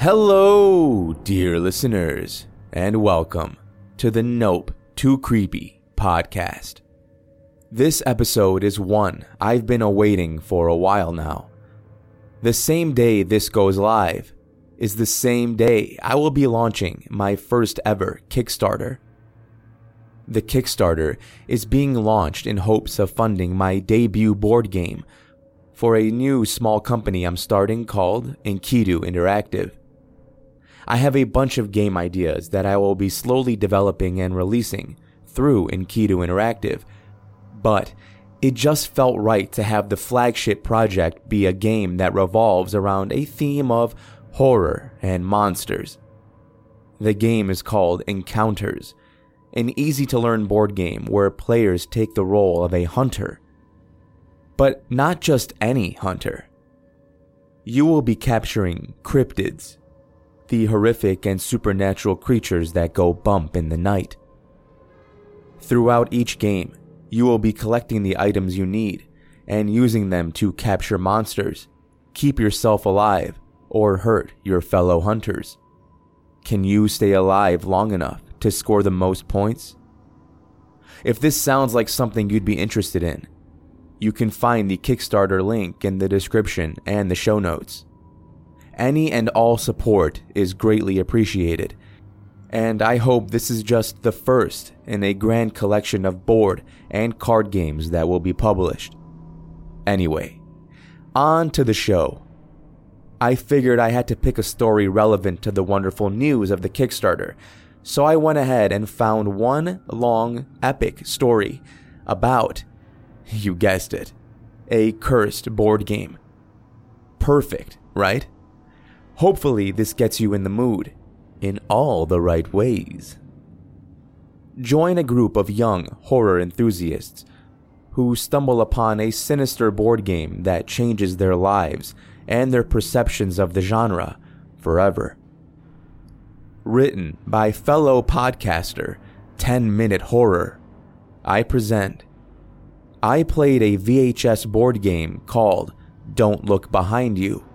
Hello, dear listeners, and welcome to the Nope Too Creepy podcast. This episode is one I've been awaiting for a while now. The same day this goes live is the same day I will be launching my first ever Kickstarter. The Kickstarter is being launched in hopes of funding my debut board game for a new small company I'm starting called Enkidu Interactive. I have a bunch of game ideas that I will be slowly developing and releasing through Enkidu Interactive, but it just felt right to have the flagship project be a game that revolves around a theme of horror and monsters. The game is called Encounters, an easy to learn board game where players take the role of a hunter. But not just any hunter. You will be capturing cryptids, the horrific and supernatural creatures that go bump in the night. Throughout each game, you will be collecting the items you need and using them to capture monsters, keep yourself alive, or hurt your fellow hunters. Can you stay alive long enough to score the most points? If this sounds like something you'd be interested in, you can find the Kickstarter link in the description and the show notes. Any and all support is greatly appreciated, and I hope this is just the first in a grand collection of board and card games that will be published. Anyway, on to the show. I figured I had to pick a story relevant to the wonderful news of the Kickstarter, so I went ahead and found one long, epic story about, you guessed it, a cursed board game. Perfect, right? Hopefully, this gets you in the mood, in all the right ways. Join a group of young horror enthusiasts who stumble upon a sinister board game that changes their lives and their perceptions of the genre forever. Written by fellow podcaster 10 Minute Horror, I present. I played a VHS board game called Don't Look Behind You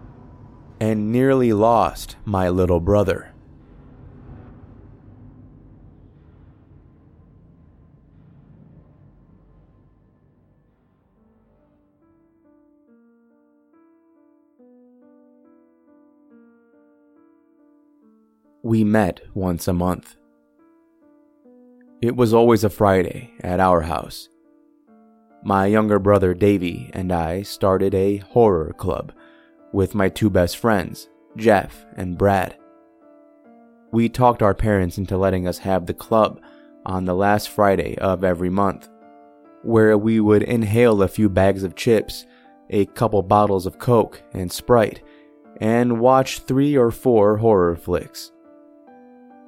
and nearly lost my little brother. We met once a month. It was always a Friday at our house. My younger brother Davy and I started a horror club with my two best friends, Jeff and Brad. We talked our parents into letting us have the club on the last Friday of every month, where we would inhale a few bags of chips, a couple bottles of Coke and Sprite, and watch three or four horror flicks.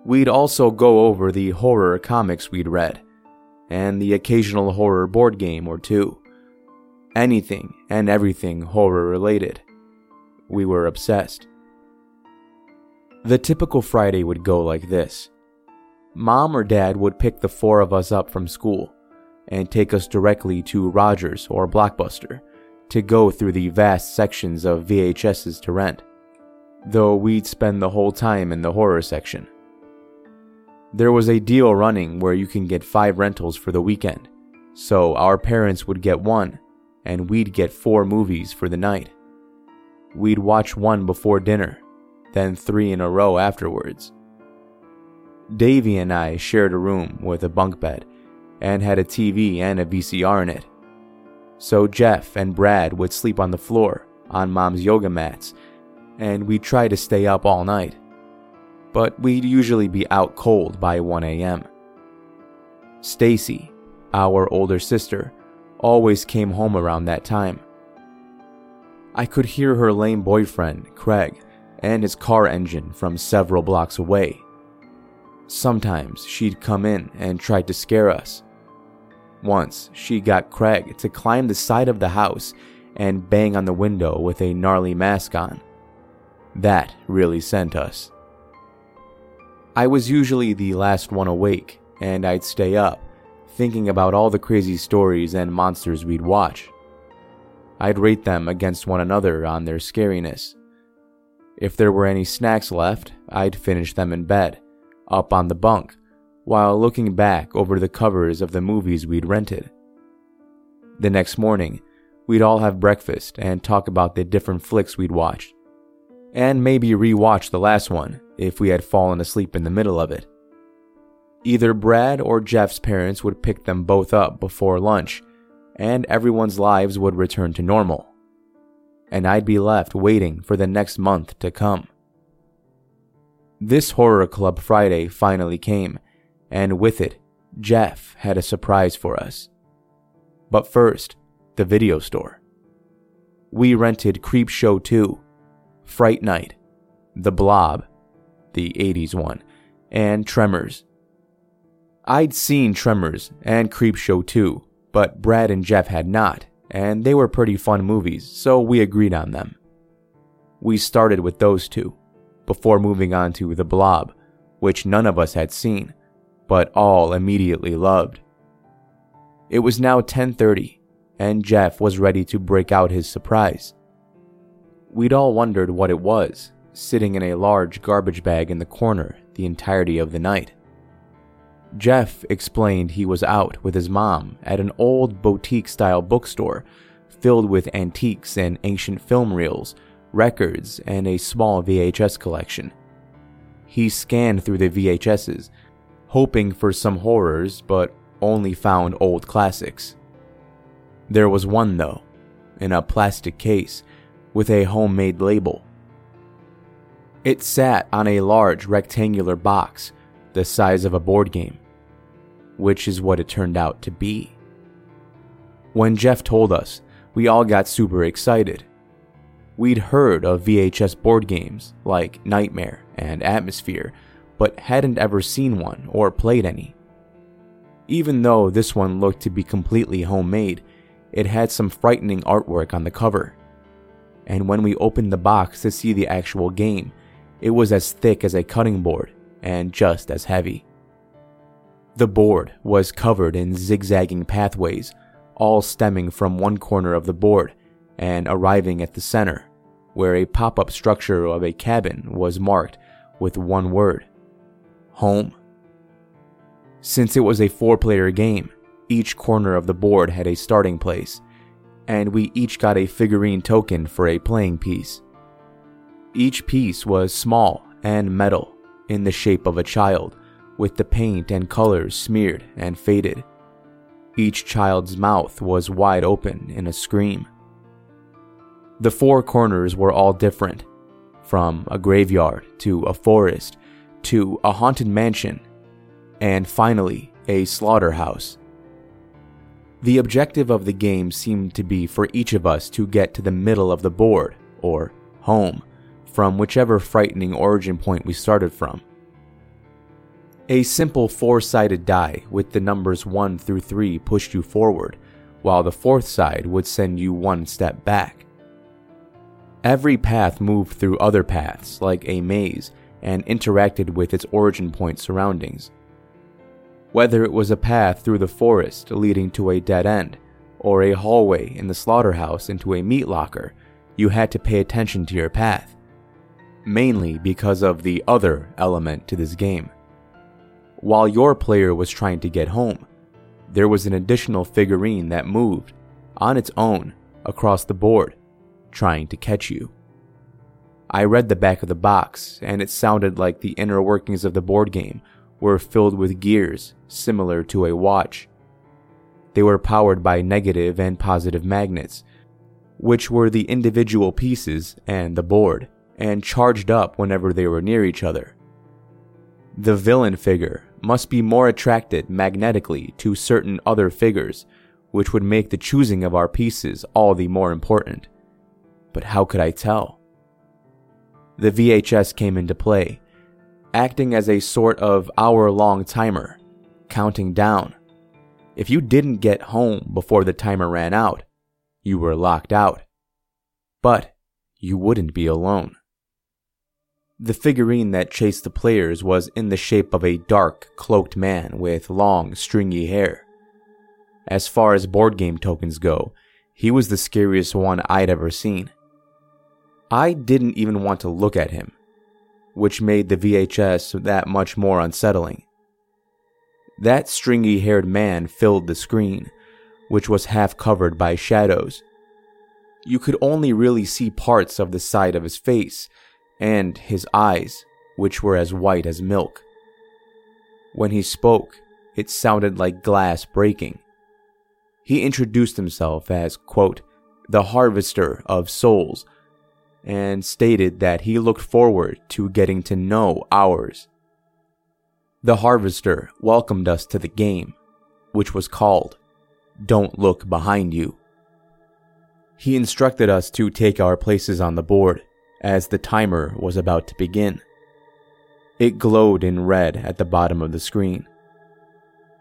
We'd also go over the horror comics we'd read, and the occasional horror board game or two. Anything and everything horror related. We were obsessed. The typical Friday would go like this Mom or Dad would pick the four of us up from school and take us directly to Rogers or Blockbuster to go through the vast sections of VHSs to rent, though we'd spend the whole time in the horror section. There was a deal running where you can get five rentals for the weekend, so our parents would get one, and we'd get four movies for the night. We'd watch one before dinner, then three in a row afterwards. Davy and I shared a room with a bunk bed and had a TV and a VCR in it. So Jeff and Brad would sleep on the floor on mom's yoga mats, and we'd try to stay up all night but we'd usually be out cold by 1 a.m. Stacy, our older sister, always came home around that time. I could hear her lame boyfriend, Craig, and his car engine from several blocks away. Sometimes she'd come in and try to scare us. Once, she got Craig to climb the side of the house and bang on the window with a gnarly mask on. That really sent us. I was usually the last one awake, and I'd stay up, thinking about all the crazy stories and monsters we'd watch. I'd rate them against one another on their scariness. If there were any snacks left, I'd finish them in bed, up on the bunk, while looking back over the covers of the movies we'd rented. The next morning, we'd all have breakfast and talk about the different flicks we'd watched, and maybe rewatch the last one if we had fallen asleep in the middle of it. Either Brad or Jeff's parents would pick them both up before lunch, and everyone's lives would return to normal. And I'd be left waiting for the next month to come. This Horror Club Friday finally came, and with it, Jeff had a surprise for us. But first, the video store. We rented Creepshow 2, Fright Night, The Blob, the 80s one, and Tremors. I'd seen Tremors and Creepshow 2, but Brad and Jeff had not, and they were pretty fun movies, so we agreed on them. We started with those two, before moving on to The Blob, which none of us had seen, but all immediately loved. It was now 10:30, and Jeff was ready to break out his surprise. We'd all wondered what it was, sitting in a large garbage bag in the corner the entirety of the night. Jeff explained he was out with his mom at an old boutique style bookstore filled with antiques and ancient film reels, records, and a small VHS collection. He scanned through the VHSs, hoping for some horrors, but only found old classics. There was one, though, in a plastic case with a homemade label. It sat on a large rectangular box the size of a board game, which is what it turned out to be. When Jeff told us, we all got super excited. We'd heard of VHS board games like Nightmare and Atmosfear, but hadn't ever seen one or played any. Even though this one looked to be completely homemade, it had some frightening artwork on the cover. And when we opened the box to see the actual game, it was as thick as a cutting board and just as heavy. The board was covered in zigzagging pathways, all stemming from one corner of the board and arriving at the center, where a pop up structure of a cabin was marked with one word Home. Since it was a four player game, each corner of the board had a starting place, and we each got a figurine token for a playing piece. Each piece was small and metal, in the shape of a child, with the paint and colors smeared and faded. Each child's mouth was wide open in a scream. The four corners were all different, from a graveyard to a forest to a haunted mansion, and finally, a slaughterhouse. The objective of the game seemed to be for each of us to get to the middle of the board, or home, from whichever frightening origin point we started from. A simple four sided die with the numbers 1 through 3 pushed you forward, while the fourth side would send you one step back. Every path moved through other paths, like a maze, and interacted with its origin point surroundings. Whether it was a path through the forest leading to a dead end, or a hallway in the slaughterhouse into a meat locker, you had to pay attention to your path. Mainly because of the other element to this game. While your player was trying to get home, there was an additional figurine that moved, on its own, across the board trying to catch you. I read the back of the box, and it sounded like the inner workings of the board game were filled with gears similar to a watch. They were powered by negative and positive magnets, which were the individual pieces and the board, and charged up whenever they were near each other. The villain figure must be more attracted magnetically to certain other figures, which would make the choosing of our pieces all the more important but how could I tell? The VHS came into play, acting as a sort of hour long timer, counting down. If you didn't get home before the timer ran out, you were locked out. But you wouldn't be alone. The figurine that chased the players was in the shape of a dark, cloaked man with long, stringy hair. As far as board game tokens go, he was the scariest one I'd ever seen. I didn't even want to look at him, which made the VHS that much more unsettling. That stringy haired man filled the screen, which was half covered by shadows. You could only really see parts of the side of his face and his eyes, which were as white as milk. When he spoke, it sounded like glass breaking. He introduced himself as, quote, the harvester of souls, and stated that he looked forward to getting to know ours. The harvester welcomed us to the game, which was called Don't Look Behind You. He instructed us to take our places on the board as the timer was about to begin. It glowed in red at the bottom of the screen.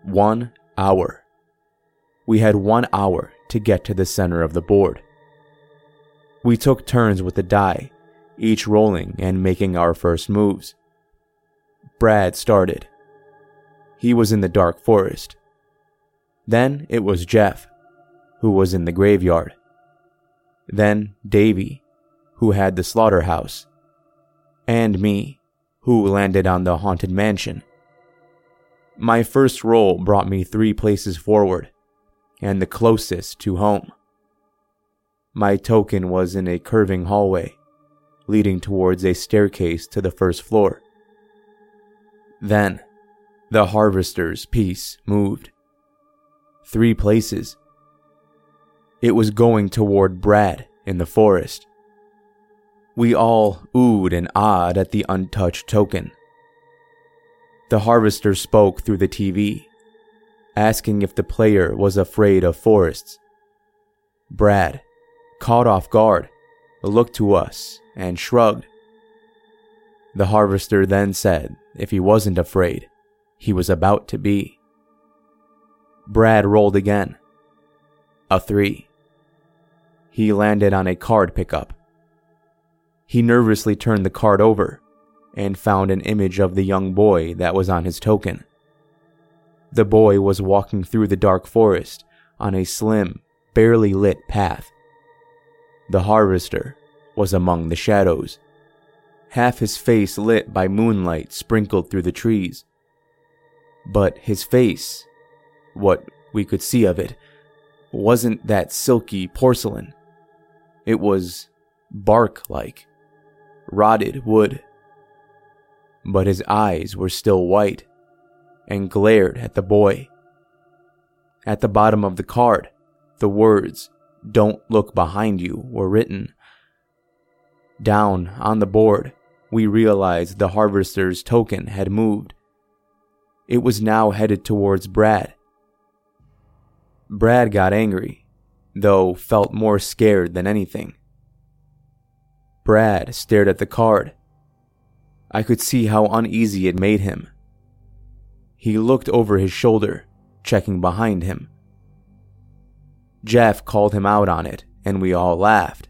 One hour. We had one hour to get to the center of the board. We took turns with the die, each rolling and making our first moves. Brad started. He was in the dark forest. Then it was Jeff, who was in the graveyard. Then Davy, who had the slaughterhouse. And me, who landed on the haunted mansion. My first roll brought me three places forward, and the closest to home. My token was in a curving hallway, leading towards a staircase to the first floor. Then, the harvester's piece moved. Three places. It was going toward Brad in the forest. We all oohed and awed at the untouched token. The harvester spoke through the TV, asking if the player was afraid of forests. Brad caught off guard, looked to us and shrugged. The harvester then said if he wasn't afraid, he was about to be. Brad rolled again. A three. He landed on a card pickup. He nervously turned the card over and found an image of the young boy that was on his token. The boy was walking through the dark forest on a slim, barely lit path. The harvester was among the shadows, half his face lit by moonlight sprinkled through the trees. But his face, what we could see of it, wasn't that silky porcelain. It was bark like, rotted wood. But his eyes were still white and glared at the boy. At the bottom of the card, the words don't look behind you were written. Down on the board, we realized the harvester's token had moved. It was now headed towards Brad. Brad got angry, though felt more scared than anything. Brad stared at the card. I could see how uneasy it made him. He looked over his shoulder, checking behind him. Jeff called him out on it, and we all laughed.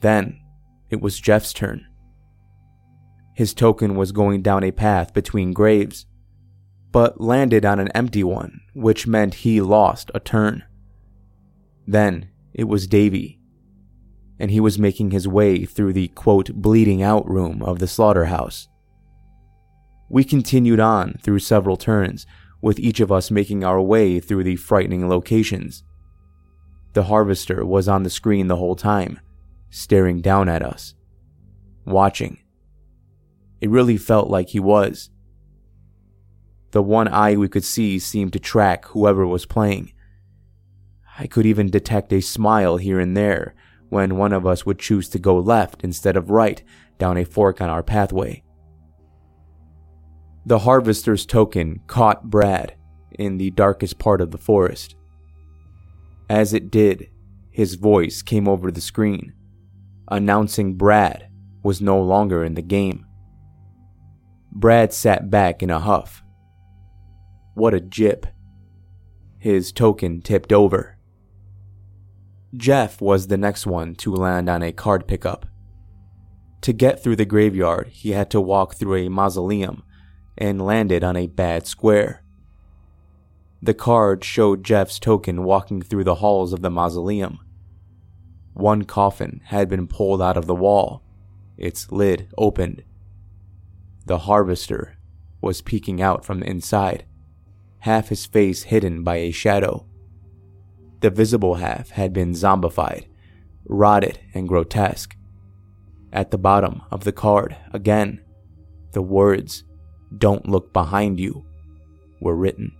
Then it was Jeff's turn. His token was going down a path between graves, but landed on an empty one, which meant he lost a turn. Then it was Davy, and he was making his way through the quote bleeding out room of the slaughterhouse. We continued on through several turns, with each of us making our way through the frightening locations. The harvester was on the screen the whole time, staring down at us, watching. It really felt like he was. The one eye we could see seemed to track whoever was playing. I could even detect a smile here and there when one of us would choose to go left instead of right down a fork on our pathway. The harvester's token caught Brad in the darkest part of the forest. As it did, his voice came over the screen, announcing Brad was no longer in the game. Brad sat back in a huff. What a jip. His token tipped over. Jeff was the next one to land on a card pickup. To get through the graveyard, he had to walk through a mausoleum and landed on a bad square. The card showed Jeff's token walking through the halls of the mausoleum. one coffin had been pulled out of the wall, its lid opened. The harvester was peeking out from inside, half his face hidden by a shadow. The visible half had been zombified, rotted, and grotesque. At the bottom of the card, again, the words, Don't look behind you, were written.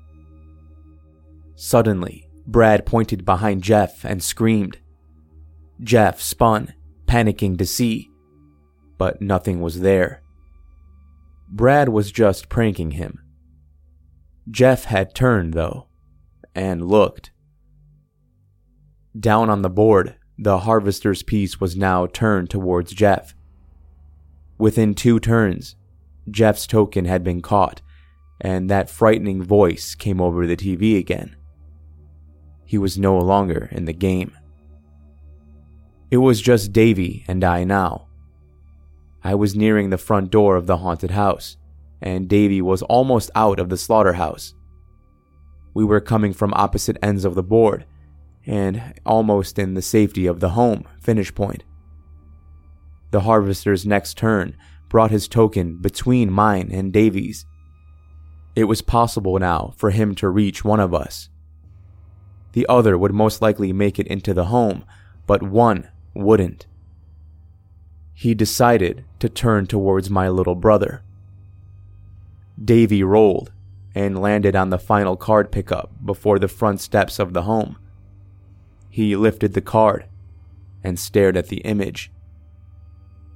Suddenly, Brad pointed behind Jeff and screamed. Jeff spun, panicking to see, but nothing was there. Brad was just pranking him. Jeff had turned, though, and looked. Down on the board, the harvester's piece was now turned towards Jeff. Within two turns, Jeff's token had been caught, and that frightening voice came over the TV again. He was no longer in the game. It was just Davy and I now. I was nearing the front door of the haunted house, and Davy was almost out of the slaughterhouse. We were coming from opposite ends of the board, and almost in the safety of the home finish point. The harvester's next turn brought his token between mine and Davy's. It was possible now for him to reach one of us. The other would most likely make it into the home, but one wouldn't. He decided to turn towards my little brother. Davy rolled and landed on the final card pickup before the front steps of the home. He lifted the card and stared at the image.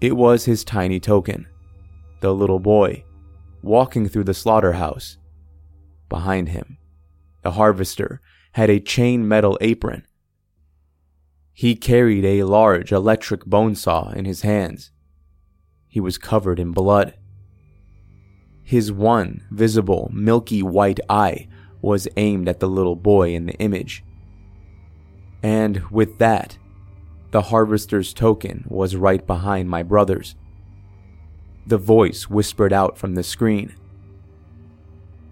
It was his tiny token, the little boy, walking through the slaughterhouse. Behind him, the harvester had a chain metal apron. He carried a large electric bone saw in his hands. He was covered in blood. His one visible milky white eye was aimed at the little boy in the image. And with that, the harvester's token was right behind my brother's. The voice whispered out from the screen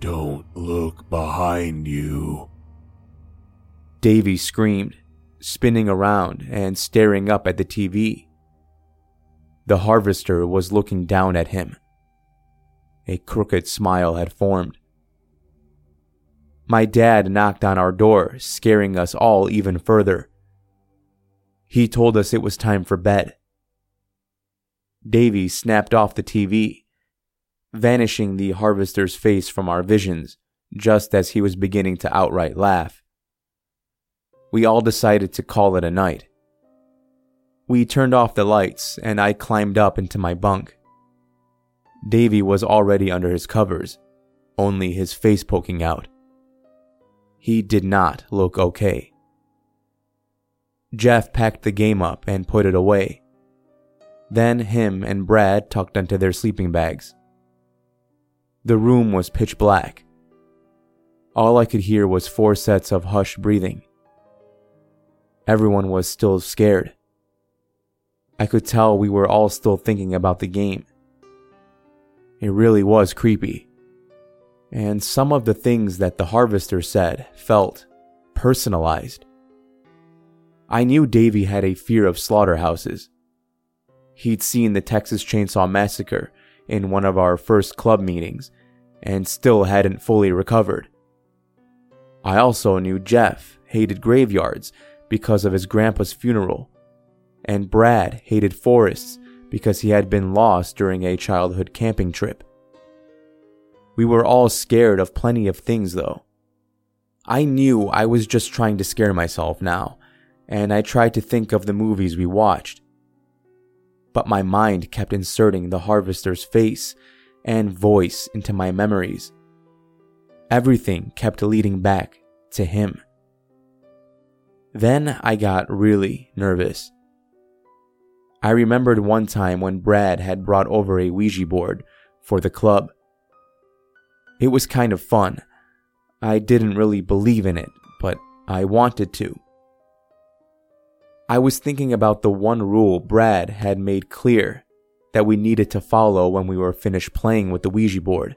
Don't look behind you. Davy screamed, spinning around and staring up at the TV. The harvester was looking down at him. A crooked smile had formed. My dad knocked on our door, scaring us all even further. He told us it was time for bed. Davy snapped off the TV, vanishing the harvester's face from our visions just as he was beginning to outright laugh. We all decided to call it a night. We turned off the lights and I climbed up into my bunk. Davy was already under his covers, only his face poking out. He did not look okay. Jeff packed the game up and put it away. Then him and Brad tucked into their sleeping bags. The room was pitch black. All I could hear was four sets of hushed breathing. Everyone was still scared. I could tell we were all still thinking about the game. It really was creepy and some of the things that the harvester said felt personalized. I knew Davy had a fear of slaughterhouses. He'd seen the Texas Chainsaw Massacre in one of our first club meetings and still hadn't fully recovered. I also knew Jeff hated graveyards because of his grandpa's funeral, and Brad hated forests because he had been lost during a childhood camping trip. We were all scared of plenty of things, though. I knew I was just trying to scare myself now, and I tried to think of the movies we watched. But my mind kept inserting the harvester's face and voice into my memories. Everything kept leading back to him. Then I got really nervous. I remembered one time when Brad had brought over a Ouija board for the club. It was kind of fun. I didn't really believe in it, but I wanted to. I was thinking about the one rule Brad had made clear that we needed to follow when we were finished playing with the Ouija board.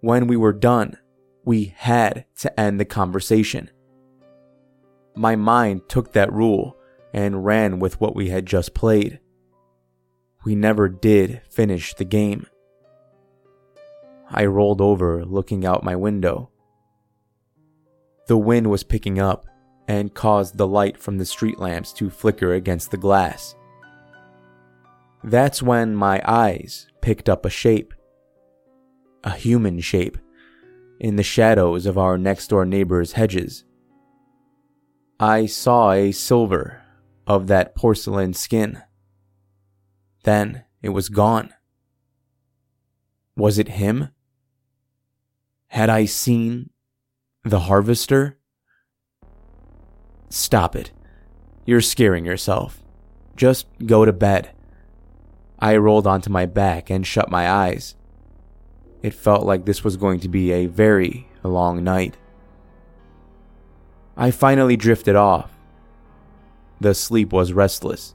When we were done, we had to end the conversation. My mind took that rule and ran with what we had just played. We never did finish the game. I rolled over, looking out my window. The wind was picking up and caused the light from the street lamps to flicker against the glass. That's when my eyes picked up a shape. A human shape in the shadows of our next door neighbor's hedges. I saw a silver of that porcelain skin. Then it was gone. Was it him? Had I seen the harvester? Stop it. You're scaring yourself. Just go to bed. I rolled onto my back and shut my eyes. It felt like this was going to be a very long night. I finally drifted off. The sleep was restless,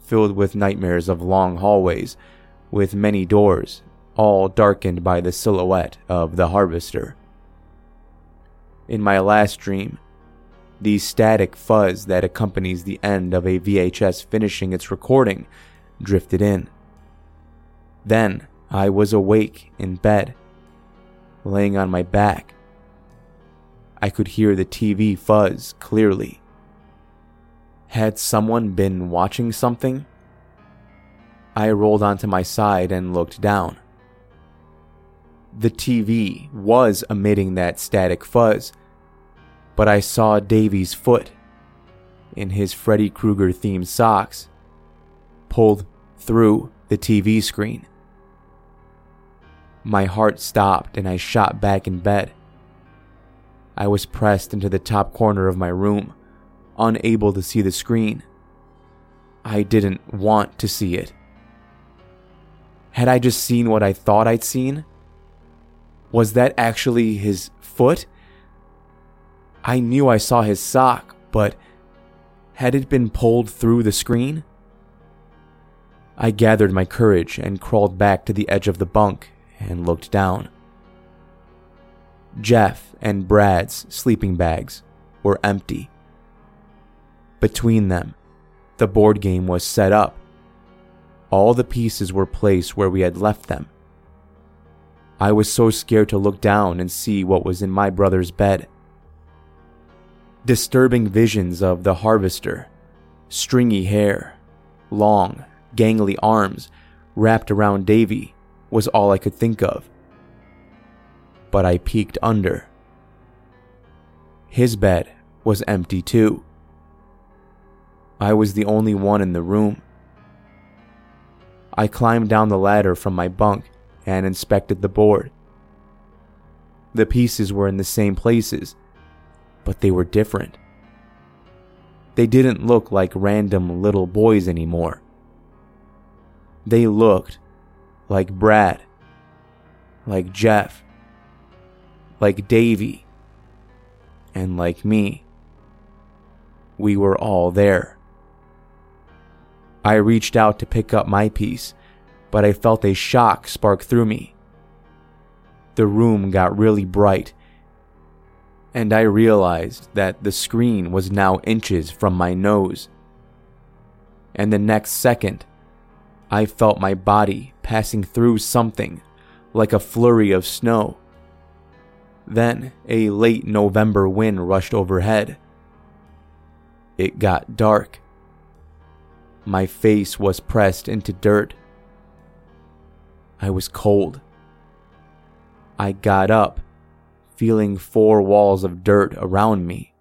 filled with nightmares of long hallways with many doors all darkened by the silhouette of the harvester. In my last dream, the static fuzz that accompanies the end of a VHS finishing its recording drifted in. Then I was awake in bed, laying on my back. I could hear the TV fuzz clearly. Had someone been watching something? I rolled onto my side and looked down the TV was emitting that static fuzz, but I saw Davy's foot in his Freddy Krueger themed socks pulled through the TV screen. My heart stopped and I shot back in bed. I was pressed into the top corner of my room, unable to see the screen. I didn't want to see it. Had I just seen what I thought I'd seen? Was that actually his foot? I knew I saw his sock, but had it been pulled through the screen? I gathered my courage and crawled back to the edge of the bunk and looked down. Jeff and Brad's sleeping bags were empty. Between them, the board game was set up. All the pieces were placed where we had left them. I was so scared to look down and see what was in my brother's bed. Disturbing visions of the harvester, stringy hair, long, gangly arms wrapped around Davy was all I could think of. But I peeked under. His bed was empty too. I was the only one in the room. I climbed down the ladder from my bunk and inspected the board. The pieces were in the same places, but they were different. They didn't look like random little boys anymore. They looked like Brad, like Jeff, like Davy, and like me. We were all there. I reached out to pick up my piece, but I felt a shock spark through me. The room got really bright, and I realized that the screen was now inches from my nose. And the next second, I felt my body passing through something like a flurry of snow. Then a late November wind rushed overhead. It got dark. My face was pressed into dirt. I was cold. I got up, feeling four walls of dirt around me.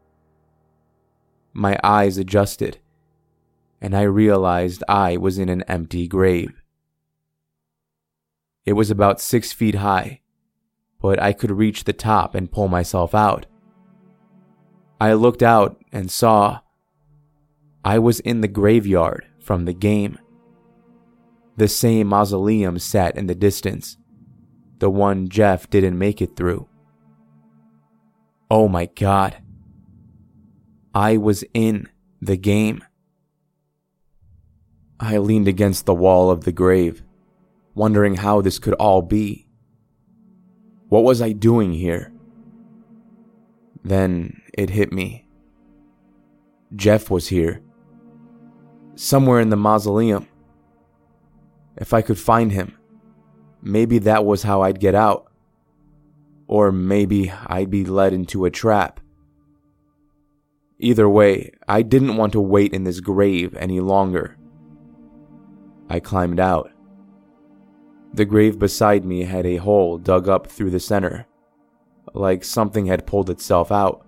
My eyes adjusted, and I realized I was in an empty grave. It was about six feet high, but I could reach the top and pull myself out. I looked out and saw I was in the graveyard from the game. The same mausoleum sat in the distance, the one Jeff didn't make it through. Oh my god. I was in the game. I leaned against the wall of the grave, wondering how this could all be. What was I doing here? Then it hit me. Jeff was here, Somewhere in the mausoleum. If I could find him, maybe that was how I'd get out. Or maybe I'd be led into a trap. Either way, I didn't want to wait in this grave any longer. I climbed out. The grave beside me had a hole dug up through the center, like something had pulled itself out.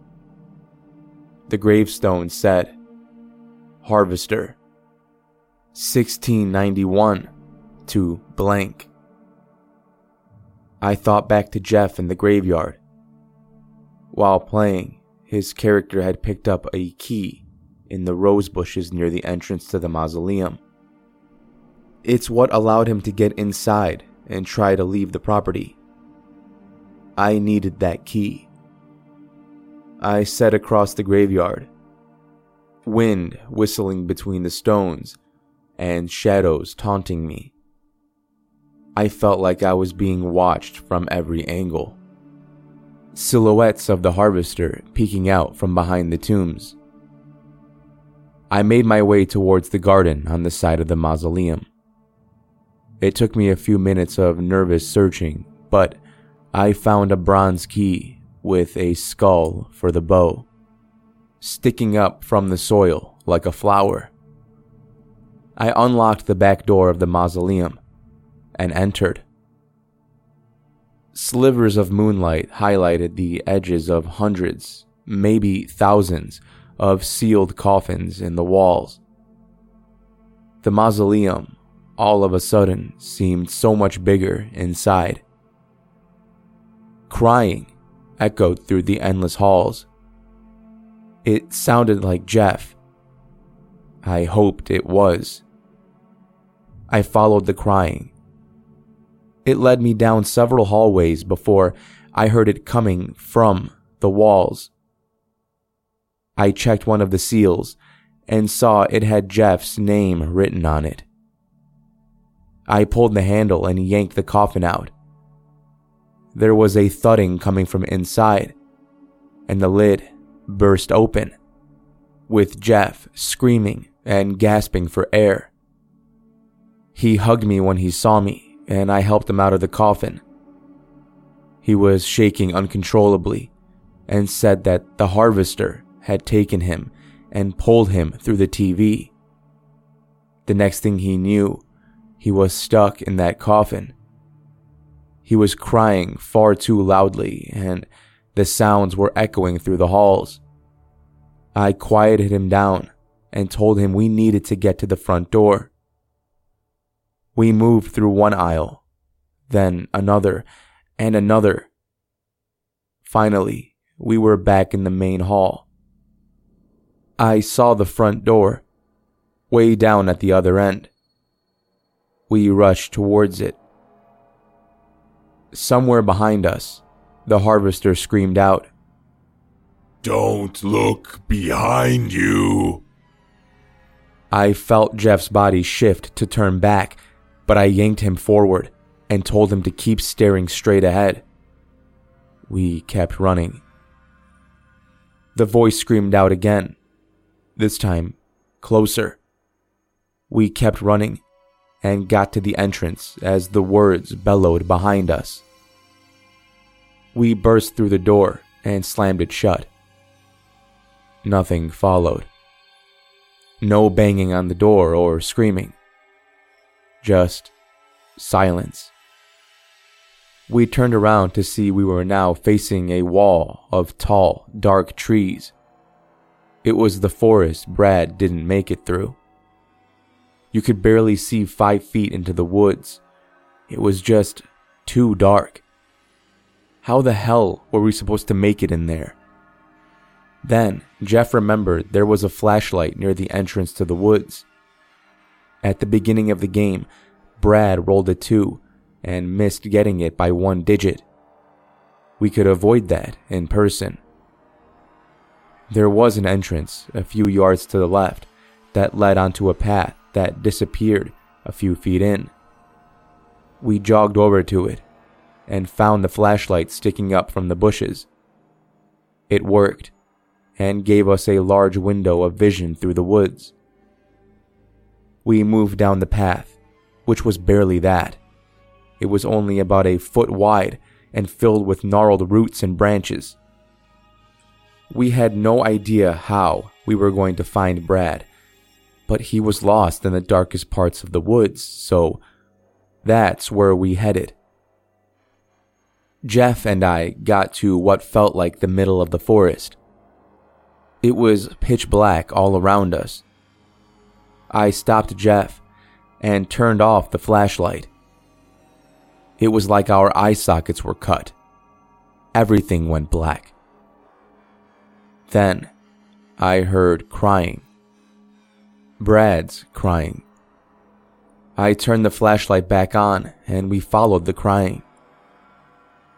The gravestone said, Harvester, 1691 to blank. I thought back to Jeff in the graveyard. While playing, his character had picked up a key in the rose bushes near the entrance to the mausoleum. It's what allowed him to get inside and try to leave the property. I needed that key. I sat across the graveyard, wind whistling between the stones and shadows taunting me. I felt like I was being watched from every angle silhouettes of the harvester peeking out from behind the tombs. I made my way towards the garden on the side of the mausoleum. It took me a few minutes of nervous searching, but I found a bronze key with a skull for the bow, sticking up from the soil like a flower. I unlocked the back door of the mausoleum and entered. Slivers of moonlight highlighted the edges of hundreds, maybe thousands, of sealed coffins in the walls. The mausoleum, all of a sudden, seemed so much bigger inside. Crying echoed through the endless halls. It sounded like Jeff. I hoped it was. I followed the crying it led me down several hallways before I heard it coming from the walls. I checked one of the seals and saw it had Jeff's name written on it. I pulled the handle and yanked the coffin out. There was a thudding coming from inside, and the lid burst open, with Jeff screaming and gasping for air. He hugged me when he saw me and I helped him out of the coffin. He was shaking uncontrollably and said that the harvester had taken him and pulled him through the TV. The next thing he knew, he was stuck in that coffin. He was crying far too loudly, and the sounds were echoing through the halls. I quieted him down and told him we needed to get to the front door. We moved through one aisle, then another, and another. Finally, we were back in the main hall. I saw the front door, way down at the other end. We rushed towards it. Somewhere behind us, the harvester screamed out, Don't look behind you. I felt Jeff's body shift to turn back but I yanked him forward and told him to keep staring straight ahead. We kept running. The voice screamed out again, this time closer. We kept running and got to the entrance as the words bellowed behind us. We burst through the door and slammed it shut. Nothing followed. No banging on the door or screaming just silence. We turned around to see we were now facing a wall of tall, dark trees. It was the forest Brad didn't make it through. You could barely see five feet into the woods. It was just too dark. How the hell were we supposed to make it in there? Then Jeff remembered there was a flashlight near the entrance to the woods. At the beginning of the game, Brad rolled a 2 and missed getting it by one digit. We could avoid that in person. There was an entrance a few yards to the left that led onto a path that disappeared a few feet in. We jogged over to it and found the flashlight sticking up from the bushes. It worked and gave us a large window of vision through the woods. We moved down the path, which was barely that. It was only about a foot wide and filled with gnarled roots and branches. We had no idea how we were going to find Brad, but he was lost in the darkest parts of the woods, so that's where we headed. Jeff and I got to what felt like the middle of the forest. It was pitch black all around us. I stopped Jeff and turned off the flashlight. It was like our eye sockets were cut. Everything went black. Then I heard crying. Brad's crying. I turned the flashlight back on and we followed the crying.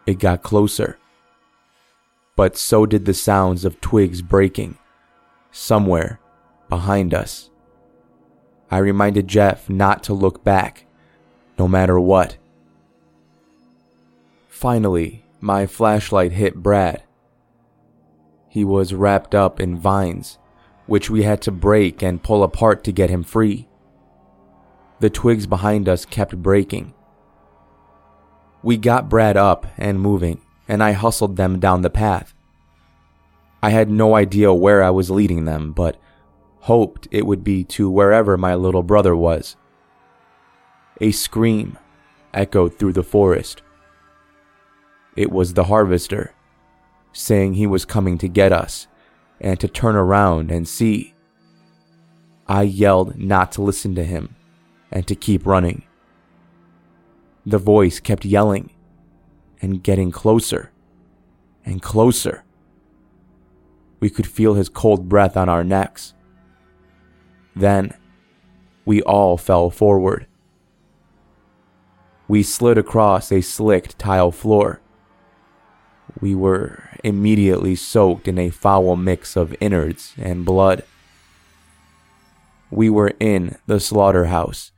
It got closer. But so did the sounds of twigs breaking, somewhere behind us. I reminded Jeff not to look back, no matter what. Finally, my flashlight hit Brad. He was wrapped up in vines, which we had to break and pull apart to get him free. The twigs behind us kept breaking, we got Brad up and moving, and I hustled them down the path. I had no idea where I was leading them, but hoped it would be to wherever my little brother was. A scream echoed through the forest. It was the harvester, saying he was coming to get us and to turn around and see. I yelled not to listen to him and to keep running. The voice kept yelling and getting closer and closer. We could feel his cold breath on our necks. Then we all fell forward. We slid across a slicked tile floor. We were immediately soaked in a foul mix of innards and blood. We were in the slaughterhouse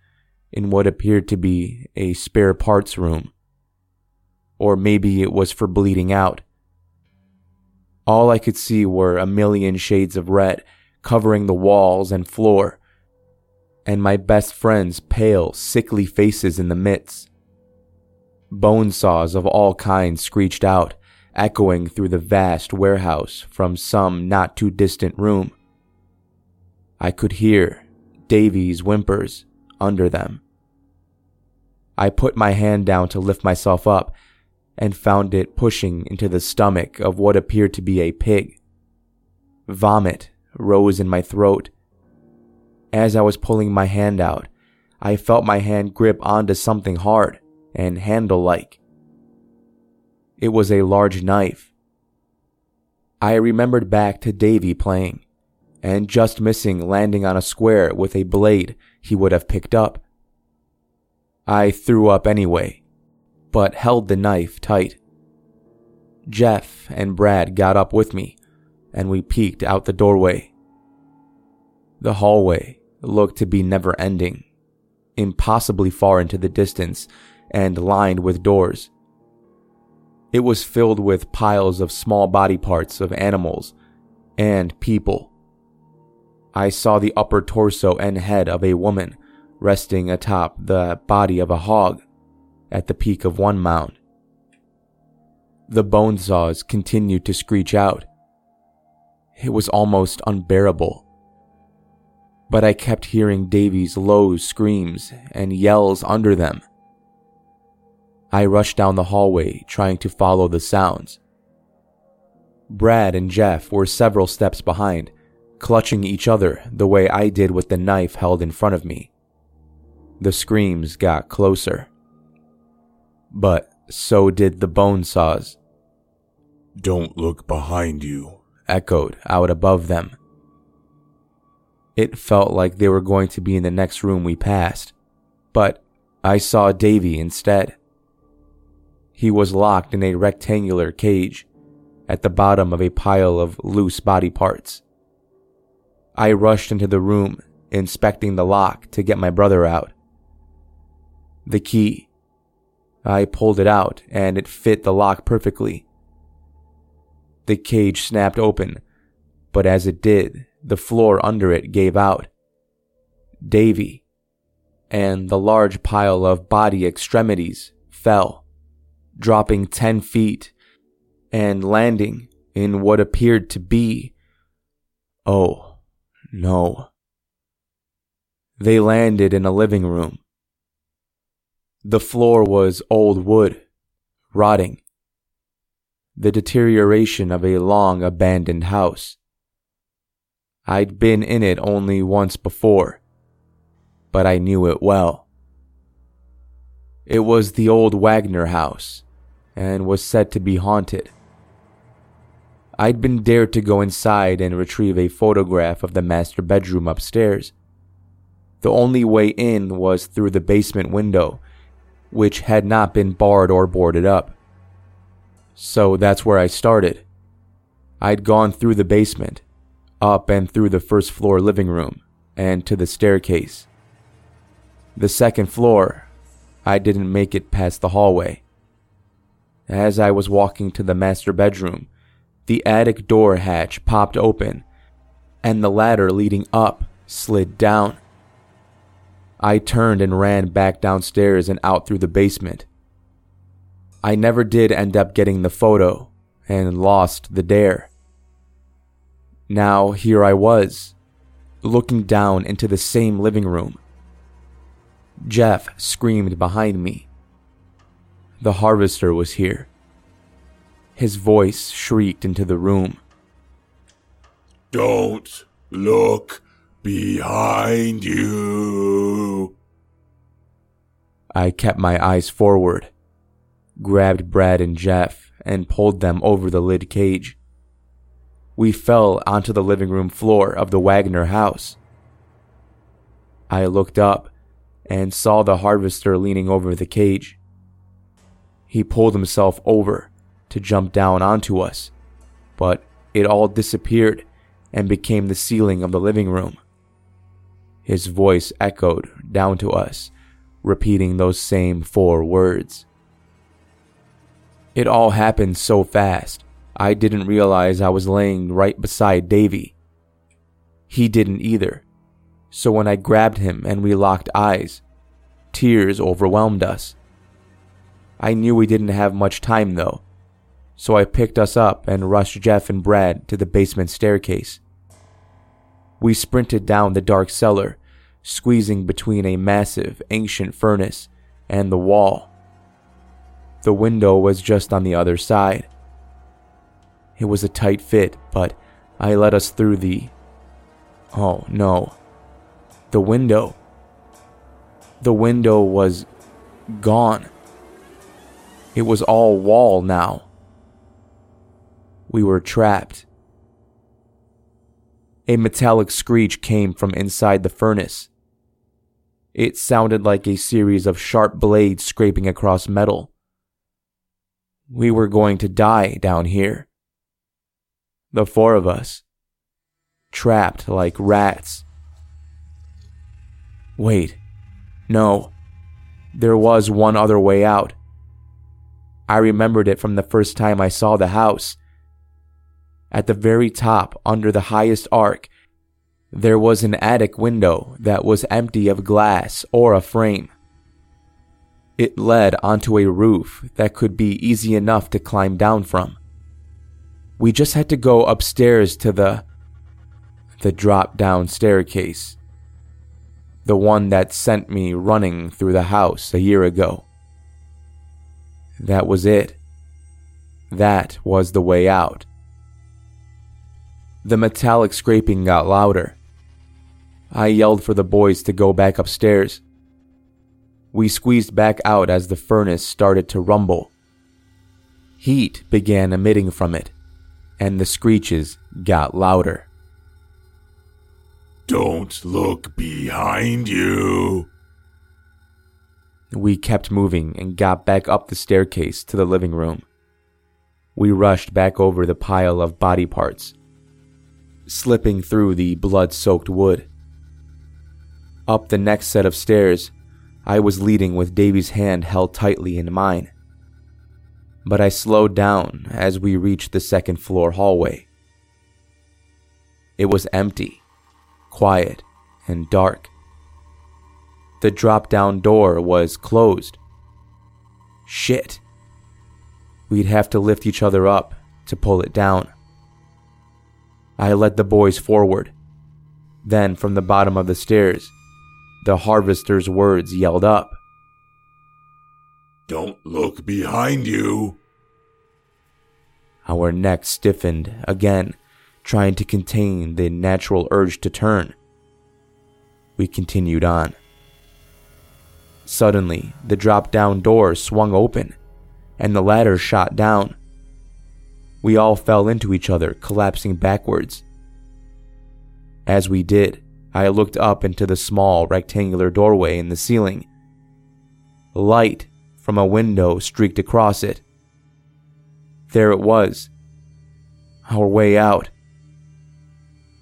in what appeared to be a spare parts room. Or maybe it was for bleeding out. All I could see were a million shades of red covering the walls and floor, and my best friend's pale, sickly faces in the midst. Bone saws of all kinds screeched out, echoing through the vast warehouse from some not too distant room. I could hear Davy's whimpers under them. I put my hand down to lift myself up and found it pushing into the stomach of what appeared to be a pig. Vomit rose in my throat. As I was pulling my hand out, I felt my hand grip onto something hard and handle like. It was a large knife. I remembered back to Davy playing and just missing landing on a square with a blade he would have picked up. I threw up anyway, but held the knife tight. Jeff and Brad got up with me, and we peeked out the doorway. The hallway looked to be never ending, impossibly far into the distance, and lined with doors. It was filled with piles of small body parts of animals and people. I saw the upper torso and head of a woman resting atop the body of a hog at the peak of one mound. The bone saws continued to screech out. It was almost unbearable. But I kept hearing Davy's low screams and yells under them. I rushed down the hallway trying to follow the sounds. Brad and Jeff were several steps behind, clutching each other the way I did with the knife held in front of me. The screams got closer. But so did the bone saws. Don't look behind you, echoed out above them. It felt like they were going to be in the next room we passed, but I saw Davy instead. He was locked in a rectangular cage at the bottom of a pile of loose body parts. I rushed into the room, inspecting the lock to get my brother out the key. I pulled it out and it fit the lock perfectly. The cage snapped open, but as it did, the floor under it gave out. Davy and the large pile of body extremities fell, dropping 10 feet and landing in what appeared to be. Oh, no. They landed in a living room. The floor was old wood, rotting. The deterioration of a long abandoned house. I'd been in it only once before, but I knew it well. It was the old Wagner house and was said to be haunted. I'd been dared to go inside and retrieve a photograph of the master bedroom upstairs. The only way in was through the basement window, which had not been barred or boarded up. So that's where I started. I'd gone through the basement, up and through the first floor living room, and to the staircase. The second floor, I didn't make it past the hallway. As I was walking to the master bedroom, the attic door hatch popped open, and the ladder leading up slid down. I turned and ran back downstairs and out through the basement. I never did end up getting the photo and lost the dare. Now here I was, looking down into the same living room. Jeff screamed behind me. The harvester was here. His voice shrieked into the room. Don't look behind you. I kept my eyes forward, grabbed Brad and Jeff, and pulled them over the lid cage. We fell onto the living room floor of the Wagner house. I looked up and saw the harvester leaning over the cage. He pulled himself over to jump down onto us, but it all disappeared and became the ceiling of the living room. His voice echoed down to us, repeating those same four words. It all happened so fast, I didn't realize I was laying right beside Davy. He didn't either, so when I grabbed him and we locked eyes, tears overwhelmed us. I knew we didn't have much time though, so I picked us up and rushed Jeff and Brad to the basement staircase. We sprinted down the dark cellar, squeezing between a massive, ancient furnace and the wall. The window was just on the other side. It was a tight fit, but I let us through the. Oh no. The window. The window was gone. It was all wall now. We were trapped. A metallic screech came from inside the furnace. It sounded like a series of sharp blades scraping across metal. We were going to die down here. The four of us. Trapped like rats. Wait. No. There was one other way out. I remembered it from the first time I saw the house. At the very top, under the highest arc, there was an attic window that was empty of glass or a frame. It led onto a roof that could be easy enough to climb down from. We just had to go upstairs to the the drop down staircase. The one that sent me running through the house a year ago. That was it. That was the way out. The metallic scraping got louder. I yelled for the boys to go back upstairs. We squeezed back out as the furnace started to rumble. Heat began emitting from it, and the screeches got louder. Don't look behind you. We kept moving and got back up the staircase to the living room. We rushed back over the pile of body parts slipping through the blood soaked wood. Up the next set of stairs, I was leading with Davy's hand held tightly in mine. But I slowed down as we reached the second floor hallway. It was empty, quiet, and dark. the drop down door was closed. Shit. We'd have to lift each other up to pull it down. I led the boys forward. Then, from the bottom of the stairs, the harvester's words yelled up Don't look behind you. Our necks stiffened again, trying to contain the natural urge to turn. We continued on. Suddenly, the drop down door swung open, and the ladder shot down. We all fell into each other, collapsing backwards. As we did, I looked up into the small rectangular doorway in the ceiling. Light from a window streaked across it. There it was. Our way out.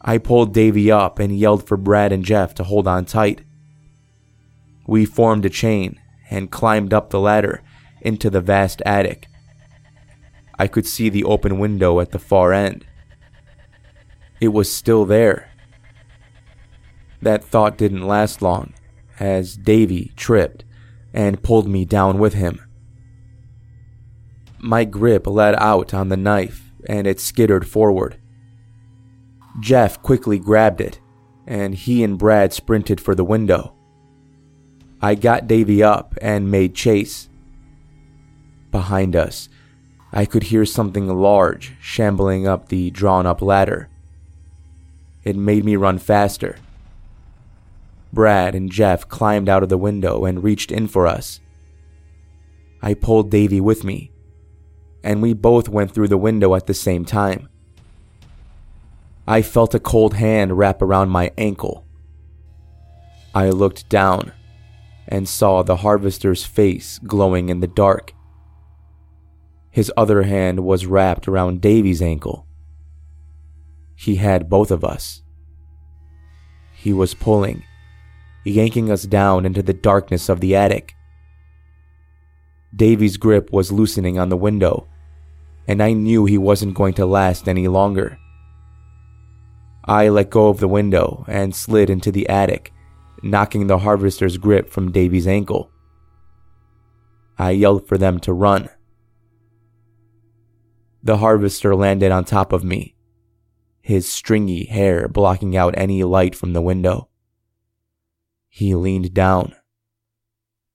I pulled Davy up and yelled for Brad and Jeff to hold on tight. We formed a chain and climbed up the ladder into the vast attic. I could see the open window at the far end. It was still there. That thought didn't last long, as Davy tripped and pulled me down with him. My grip let out on the knife and it skittered forward. Jeff quickly grabbed it, and he and Brad sprinted for the window. I got Davy up and made chase. Behind us, I could hear something large shambling up the drawn up ladder. It made me run faster. Brad and Jeff climbed out of the window and reached in for us. I pulled Davy with me, and we both went through the window at the same time. I felt a cold hand wrap around my ankle. I looked down and saw the harvester's face glowing in the dark. His other hand was wrapped around Davy's ankle. He had both of us. He was pulling, yanking us down into the darkness of the attic. Davy's grip was loosening on the window, and I knew he wasn't going to last any longer. I let go of the window and slid into the attic knocking the harvester's grip from Davy's ankle. I yelled for them to run. The harvester landed on top of me, his stringy hair blocking out any light from the window. He leaned down,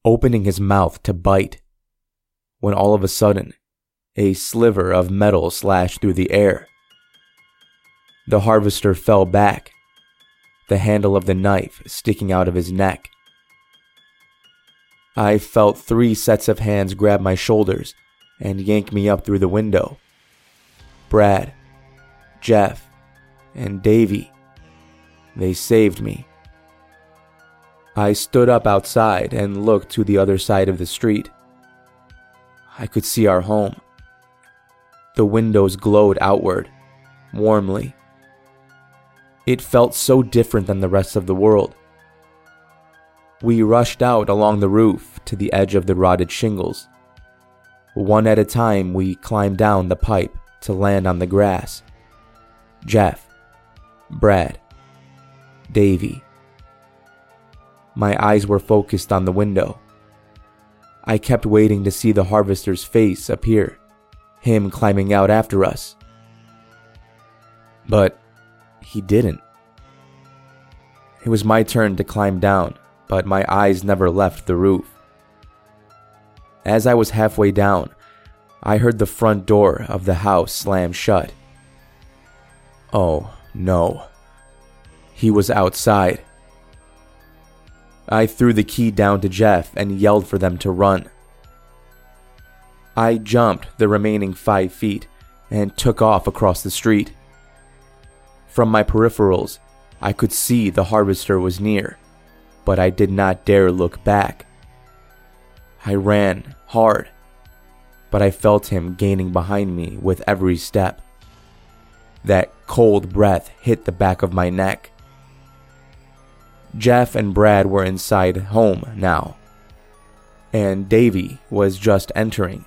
opening his mouth to bite, when all of a sudden, a sliver of metal slashed through the air. The harvester fell back, the handle of the knife sticking out of his neck. I felt three sets of hands grab my shoulders and yank me up through the window. Brad, Jeff, and Davy. They saved me. I stood up outside and looked to the other side of the street. I could see our home. The windows glowed outward, warmly, it felt so different than the rest of the world. We rushed out along the roof to the edge of the rotted shingles. One at a time, we climbed down the pipe to land on the grass. Jeff, Brad, Davy. My eyes were focused on the window. I kept waiting to see the harvester's face appear, him climbing out after us. But he didn't. It was my turn to climb down, but my eyes never left the roof. As I was halfway down, I heard the front door of the house slam shut. Oh, no. He was outside. I threw the key down to Jeff and yelled for them to run. I jumped the remaining five feet and took off across the street. From my peripherals, I could see the harvester was near, but I did not dare look back. I ran hard, but I felt him gaining behind me with every step. That cold breath hit the back of my neck. Jeff and Brad were inside home now, and Davy was just entering.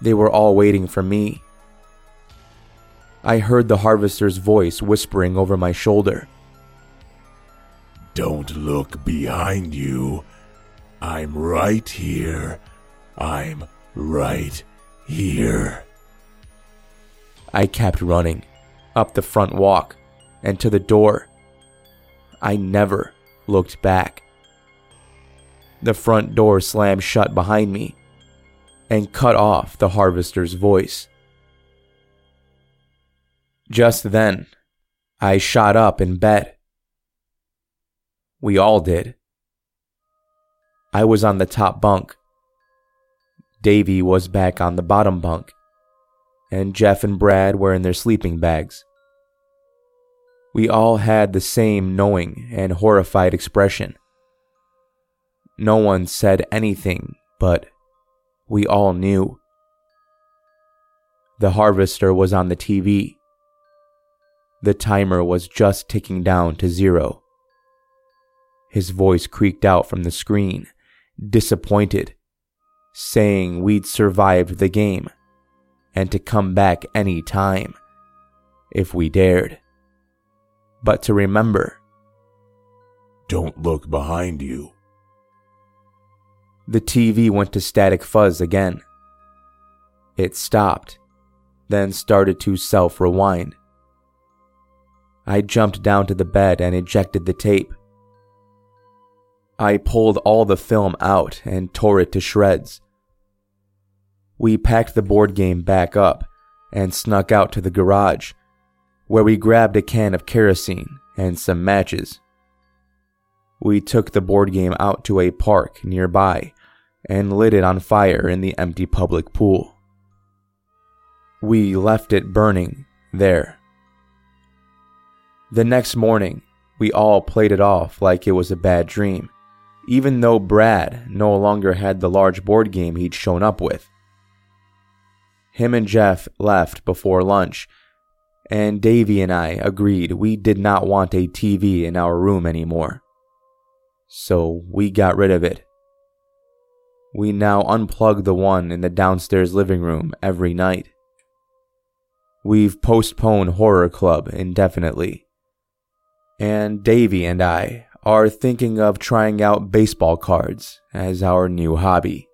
They were all waiting for me. I heard the harvester's voice whispering over my shoulder. Don't look behind you. I'm right here. I'm right here. I kept running, up the front walk, and to the door. I never looked back. The front door slammed shut behind me and cut off the harvester's voice. Just then, I shot up in bed. We all did. I was on the top bunk. Davy was back on the bottom bunk, and Jeff and Brad were in their sleeping bags. We all had the same knowing and horrified expression. No one said anything, but we all knew. The harvester was on the TV. The timer was just ticking down to zero. His voice creaked out from the screen, disappointed, saying we'd survived the game and to come back any time if we dared. But to remember, Don't look behind you. the TV went to static fuzz again. It stopped, then started to self rewind. I jumped down to the bed and ejected the tape. I pulled all the film out and tore it to shreds. We packed the board game back up and snuck out to the garage, where we grabbed a can of kerosene and some matches. We took the board game out to a park nearby and lit it on fire in the empty public pool. We left it burning there. The next morning, we all played it off like it was a bad dream, even though Brad no longer had the large board game he'd shown up with. Him and Jeff left before lunch, and Davy and I agreed we did not want a TV in our room anymore. So we got rid of it. We now unplug the one in the downstairs living room every night. We've postponed Horror Club indefinitely. And Davy and I are thinking of trying out baseball cards as our new hobby.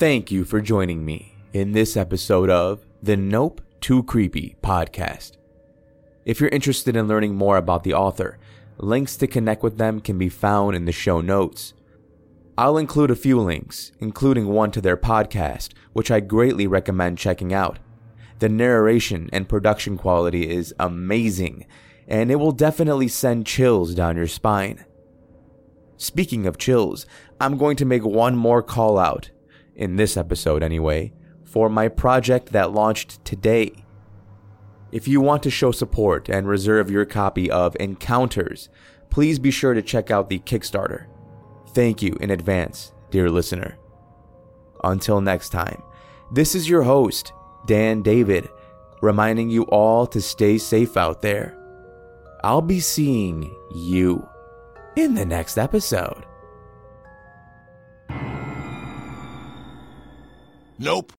Thank you for joining me in this episode of the Nope Too Creepy podcast. If you're interested in learning more about the author, links to connect with them can be found in the show notes. I'll include a few links, including one to their podcast, which I greatly recommend checking out. The narration and production quality is amazing, and it will definitely send chills down your spine. Speaking of chills, I'm going to make one more call out, in this episode anyway, for my project that launched today. If you want to show support and reserve your copy of Encounters, please be sure to check out the Kickstarter. Thank you in advance, dear listener. Until next time, this is your host, Dan David, reminding you all to stay safe out there. I'll be seeing you in the next episode. Nope.